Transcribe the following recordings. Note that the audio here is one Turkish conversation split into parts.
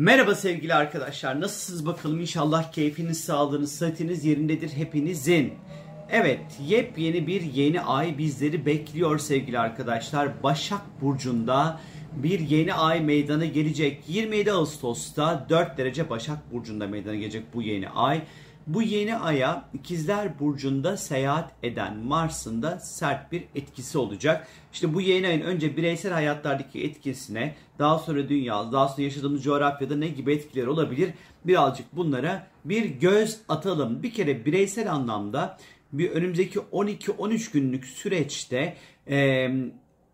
Merhaba sevgili arkadaşlar. Nasılsınız bakalım? İnşallah keyfiniz, sağlığınız, sıhhatiniz yerindedir hepinizin. Evet, yepyeni bir yeni ay bizleri bekliyor sevgili arkadaşlar. Başak Burcu'nda bir yeni ay meydana gelecek. 27 Ağustos'ta 4 derece Başak Burcu'nda meydana gelecek bu yeni ay. Bu yeni aya ikizler burcunda seyahat eden Mars'ın da sert bir etkisi olacak. İşte bu yeni ayın önce bireysel hayatlardaki etkisine daha sonra dünya, daha sonra yaşadığımız coğrafyada ne gibi etkileri olabilir birazcık bunlara bir göz atalım. Bir kere bireysel anlamda bir önümüzdeki 12-13 günlük süreçte e,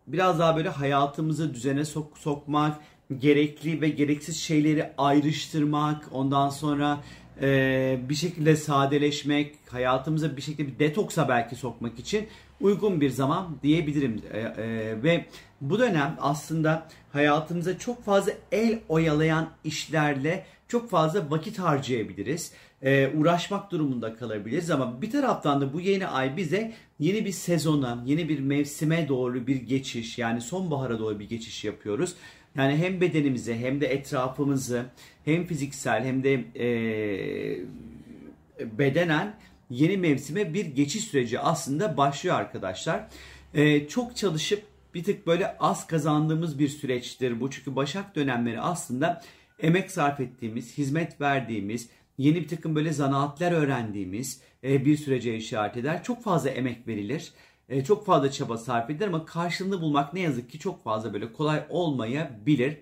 biraz daha böyle hayatımızı düzene sok sokmak, gerekli ve gereksiz şeyleri ayrıştırmak, ondan sonra e, bir şekilde sadeleşmek, hayatımıza bir şekilde bir detoksa belki sokmak için uygun bir zaman diyebilirim. E, e, ve bu dönem aslında hayatımıza çok fazla el oyalayan işlerle çok fazla vakit harcayabiliriz. E, uğraşmak durumunda kalabiliriz ama bir taraftan da bu yeni ay bize yeni bir sezona, yeni bir mevsime doğru bir geçiş yani sonbahara doğru bir geçiş yapıyoruz. Yani hem bedenimizi hem de etrafımızı hem fiziksel hem de e, bedenen yeni mevsime bir geçiş süreci aslında başlıyor arkadaşlar. E, çok çalışıp bir tık böyle az kazandığımız bir süreçtir bu. Çünkü Başak dönemleri aslında emek sarf ettiğimiz, hizmet verdiğimiz, yeni bir takım böyle zanaatler öğrendiğimiz e, bir sürece işaret eder. Çok fazla emek verilir. E, çok fazla çaba sarf edilir ama karşılığını bulmak ne yazık ki çok fazla böyle kolay olmayabilir.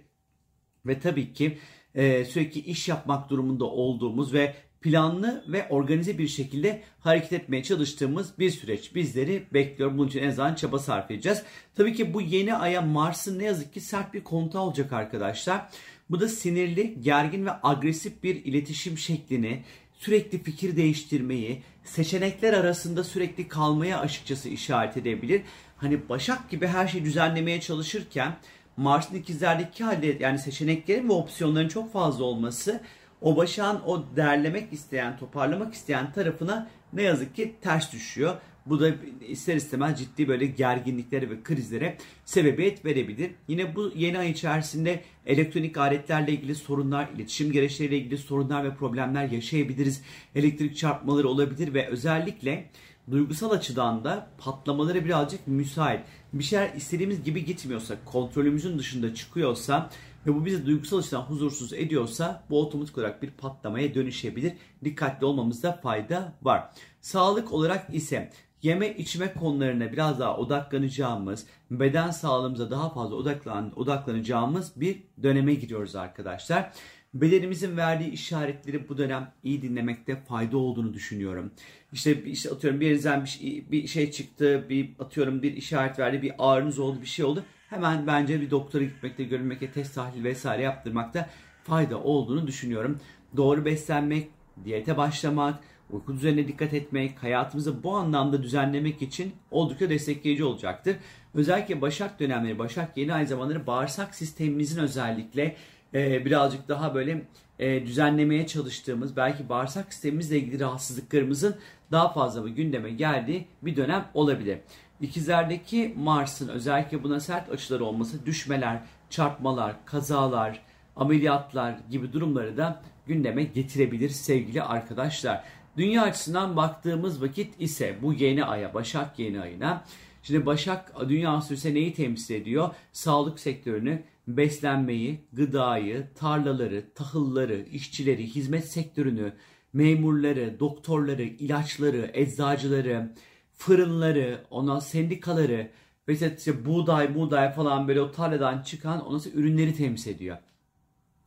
Ve tabii ki e, sürekli iş yapmak durumunda olduğumuz ve planlı ve organize bir şekilde hareket etmeye çalıştığımız bir süreç bizleri bekliyor. Bunun için en azından çaba sarf edeceğiz. Tabii ki bu yeni aya Mars'ın ne yazık ki sert bir kontağı olacak arkadaşlar. Bu da sinirli, gergin ve agresif bir iletişim şeklini, sürekli fikir değiştirmeyi, seçenekler arasında sürekli kalmaya açıkçası işaret edebilir. Hani Başak gibi her şeyi düzenlemeye çalışırken Mars'ın ikizlerdeki halde yani seçeneklerin ve opsiyonların çok fazla olması o Başak'ın o derlemek isteyen, toparlamak isteyen tarafına ne yazık ki ters düşüyor. Bu da ister istemez ciddi böyle gerginliklere ve krizlere sebebiyet verebilir. Yine bu yeni ay içerisinde elektronik aletlerle ilgili sorunlar, iletişim gereçleriyle ilgili sorunlar ve problemler yaşayabiliriz. Elektrik çarpmaları olabilir ve özellikle duygusal açıdan da patlamaları birazcık müsait. Bir şeyler istediğimiz gibi gitmiyorsa, kontrolümüzün dışında çıkıyorsa ve bu bizi duygusal açıdan huzursuz ediyorsa bu otomatik olarak bir patlamaya dönüşebilir. Dikkatli olmamızda fayda var. Sağlık olarak ise yeme içme konularına biraz daha odaklanacağımız, beden sağlığımıza daha fazla odaklan, odaklanacağımız bir döneme giriyoruz arkadaşlar. Bedenimizin verdiği işaretleri bu dönem iyi dinlemekte fayda olduğunu düşünüyorum. İşte, işte atıyorum bir yerinizden bir şey, bir şey çıktı, bir atıyorum bir işaret verdi, bir ağrınız oldu, bir şey oldu. Hemen bence bir doktora gitmekte, görünmekte, test tahlil vesaire yaptırmakta fayda olduğunu düşünüyorum. Doğru beslenmek, diyete başlamak, uyku düzenine dikkat etmek, hayatımızı bu anlamda düzenlemek için oldukça destekleyici olacaktır. Özellikle Başak dönemleri, Başak yeni ay zamanları bağırsak sistemimizin özellikle e, birazcık daha böyle e, düzenlemeye çalıştığımız, belki bağırsak sistemimizle ilgili rahatsızlıklarımızın daha fazla bir gündeme geldiği bir dönem olabilir. İkizlerdeki Mars'ın özellikle buna sert açıları olması düşmeler, çarpmalar, kazalar, ameliyatlar gibi durumları da gündeme getirebilir sevgili arkadaşlar. Dünya açısından baktığımız vakit ise bu yeni aya, Başak yeni ayına. Şimdi Başak dünya sürse neyi temsil ediyor? Sağlık sektörünü, beslenmeyi, gıdayı, tarlaları, tahılları, işçileri, hizmet sektörünü, memurları, doktorları, ilaçları, eczacıları, fırınları, ona sendikaları ve işte buğday, buğday falan böyle o tarladan çıkan sonra ürünleri temsil ediyor.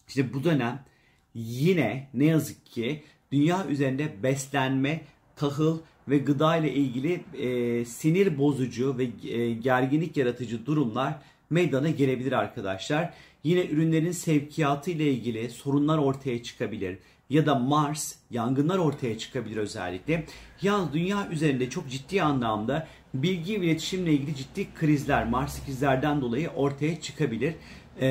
İşte bu dönem yine ne yazık ki dünya üzerinde beslenme, tahıl ve gıda ile ilgili e, sinir bozucu ve e, gerginlik yaratıcı durumlar meydana gelebilir arkadaşlar. Yine ürünlerin sevkiyatı ile ilgili sorunlar ortaya çıkabilir ya da Mars yangınlar ortaya çıkabilir özellikle. Yalnız dünya üzerinde çok ciddi anlamda bilgi ve iletişimle ilgili ciddi krizler Mars ikizlerden dolayı ortaya çıkabilir. Ee,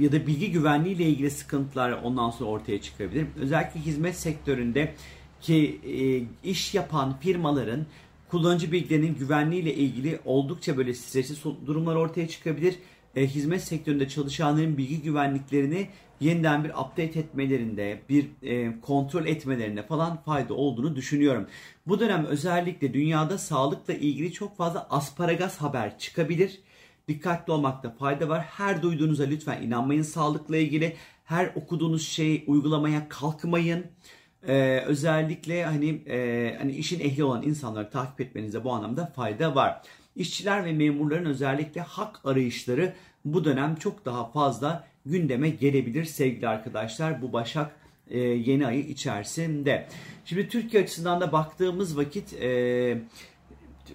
ya da bilgi güvenliği ile ilgili sıkıntılar ondan sonra ortaya çıkabilir. Özellikle hizmet sektöründe ki e, iş yapan firmaların kullanıcı bilgilerinin güvenliği ile ilgili oldukça böyle stresli durumlar ortaya çıkabilir e, hizmet sektöründe çalışanların bilgi güvenliklerini yeniden bir update etmelerinde, bir e, kontrol etmelerinde falan fayda olduğunu düşünüyorum. Bu dönem özellikle dünyada sağlıkla ilgili çok fazla asparagas haber çıkabilir. Dikkatli olmakta fayda var. Her duyduğunuza lütfen inanmayın sağlıkla ilgili. Her okuduğunuz şey uygulamaya kalkmayın. Ee, özellikle hani e, hani işin ehli olan insanları takip etmenize bu anlamda fayda var. İşçiler ve memurların özellikle hak arayışları bu dönem çok daha fazla gündeme gelebilir sevgili arkadaşlar. Bu Başak e, yeni ayı içerisinde. Şimdi Türkiye açısından da baktığımız vakit e,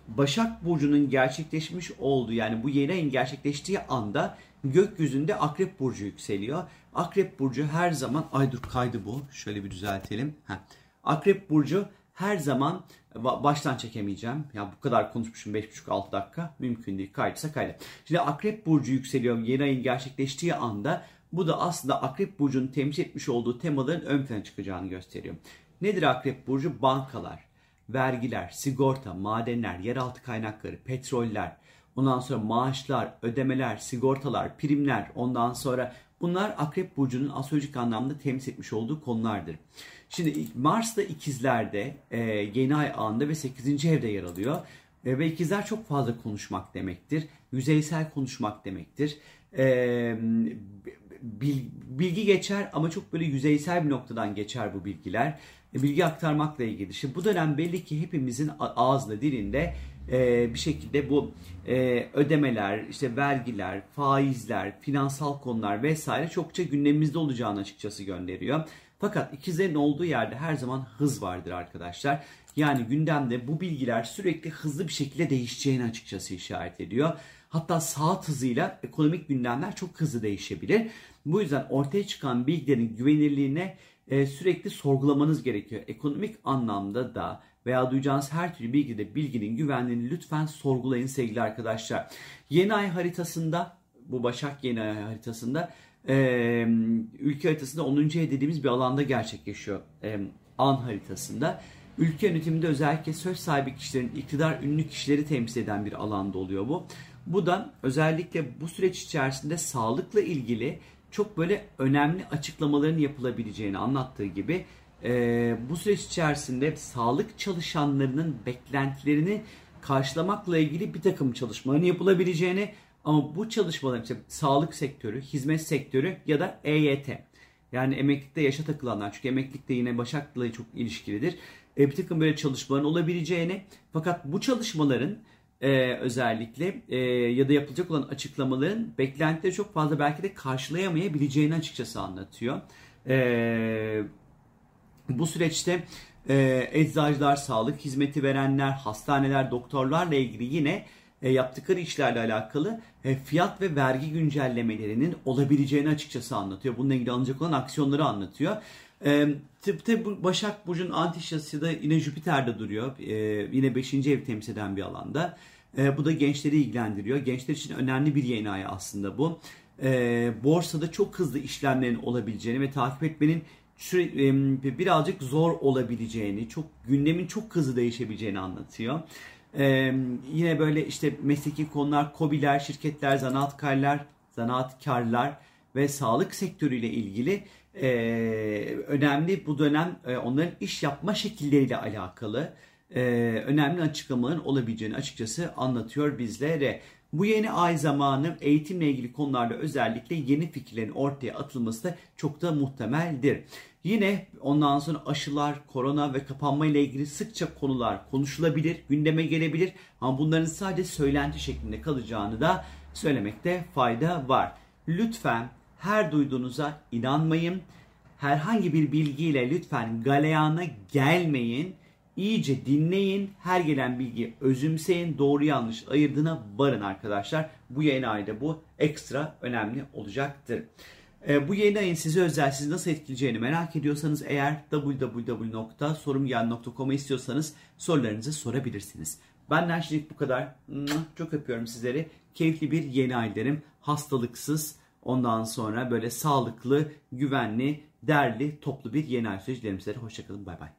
Başak Burcu'nun gerçekleşmiş olduğu yani bu yeni ayın gerçekleştiği anda gökyüzünde Akrep Burcu yükseliyor. Akrep Burcu her zaman ay dur kaydı bu şöyle bir düzeltelim. Heh. Akrep Burcu her zaman baştan çekemeyeceğim. Ya bu kadar konuşmuşum 5,5-6 dakika. Mümkün değil. Kaydıysa kaydı. Şimdi Akrep Burcu yükseliyor yeni ayın gerçekleştiği anda bu da aslında Akrep Burcu'nun temsil etmiş olduğu temaların ön plana çıkacağını gösteriyor. Nedir Akrep Burcu? Bankalar, vergiler, sigorta, madenler, yeraltı kaynakları, petroller, ondan sonra maaşlar, ödemeler, sigortalar, primler, ondan sonra bunlar Akrep Burcu'nun astrolojik anlamda temsil etmiş olduğu konulardır. Şimdi Mars da ikizlerde e, yeni ay anında ve 8. evde yer alıyor. E, ve ikizler çok fazla konuşmak demektir. Yüzeysel konuşmak demektir. E, bilgi geçer ama çok böyle yüzeysel bir noktadan geçer bu bilgiler. E, bilgi aktarmakla ilgili. Şimdi bu dönem belli ki hepimizin ağzında dilinde e, bir şekilde bu e, ödemeler, işte vergiler, faizler, finansal konular vesaire çokça gündemimizde olacağını açıkçası gönderiyor. Fakat ikizlerin olduğu yerde her zaman hız vardır arkadaşlar. Yani gündemde bu bilgiler sürekli hızlı bir şekilde değişeceğini açıkçası işaret ediyor. Hatta saat hızıyla ekonomik gündemler çok hızlı değişebilir. Bu yüzden ortaya çıkan bilgilerin güvenilirliğine e, sürekli sorgulamanız gerekiyor. Ekonomik anlamda da veya duyacağınız her türlü bilgide bilginin güvenliğini lütfen sorgulayın sevgili arkadaşlar. Yeni ay haritasında bu Başak yeni ay haritasında e, ülke haritasında 10. ev dediğimiz bir alanda gerçekleşiyor. E, an haritasında. Ülke yönetiminde özellikle söz sahibi kişilerin, iktidar ünlü kişileri temsil eden bir alanda oluyor bu. Bu da özellikle bu süreç içerisinde sağlıkla ilgili çok böyle önemli açıklamaların yapılabileceğini anlattığı gibi e, bu süreç içerisinde sağlık çalışanlarının beklentilerini karşılamakla ilgili bir takım çalışmaların yapılabileceğini ama bu çalışmaların işte sağlık sektörü, hizmet sektörü ya da EYT yani emeklilikte yaşa takılanlar çünkü emeklilikte yine Başak'la çok ilişkilidir. E, bir takım böyle çalışmaların olabileceğini fakat bu çalışmaların e, özellikle e, ya da yapılacak olan açıklamaların beklentileri çok fazla belki de karşılayamayabileceğini açıkçası anlatıyor. E, bu süreçte e, eczacılar, sağlık hizmeti verenler, hastaneler, doktorlarla ilgili yine e, yaptıkları işlerle alakalı e, fiyat ve vergi güncellemelerinin olabileceğini açıkçası anlatıyor. Bununla ilgili alınacak olan aksiyonları anlatıyor. E, tabi bu Başak Burcu'nun antişası da yine Jüpiter'de duruyor. E, yine 5. ev temsil eden bir alanda. E, bu da gençleri ilgilendiriyor. Gençler için önemli bir yeni ay aslında bu. E, borsada çok hızlı işlemlerin olabileceğini ve takip etmenin süre, birazcık zor olabileceğini, çok gündemin çok hızlı değişebileceğini anlatıyor. Ee, yine böyle işte mesleki konular, kobiler, şirketler, zanaatkarlar, zanaatkarlar ve sağlık sektörüyle ilgili e, önemli bu dönem e, onların iş yapma şekilleriyle alakalı e, önemli açıklamaların olabileceğini açıkçası anlatıyor bizlere. Bu yeni ay zamanı eğitimle ilgili konularda özellikle yeni fikirlerin ortaya atılması da çok da muhtemeldir. Yine ondan sonra aşılar, korona ve kapanma ile ilgili sıkça konular konuşulabilir, gündeme gelebilir ama bunların sadece söylenti şeklinde kalacağını da söylemekte fayda var. Lütfen her duyduğunuza inanmayın. Herhangi bir bilgiyle lütfen galeyana gelmeyin. İyice dinleyin. Her gelen bilgi özümseyin. Doğru yanlış ayırdığına varın arkadaşlar. Bu yeni ayda bu ekstra önemli olacaktır. E, bu yeni ayın sizi özel, sizi nasıl etkileyeceğini merak ediyorsanız eğer www.sorumgel.com'a istiyorsanız sorularınızı sorabilirsiniz. Benden şimdilik bu kadar. Çok öpüyorum sizleri. Keyifli bir yeni ay derim. Hastalıksız, ondan sonra böyle sağlıklı, güvenli, derli, toplu bir yeni ay süreci dilerim sizlere. Hoşçakalın, bay bay.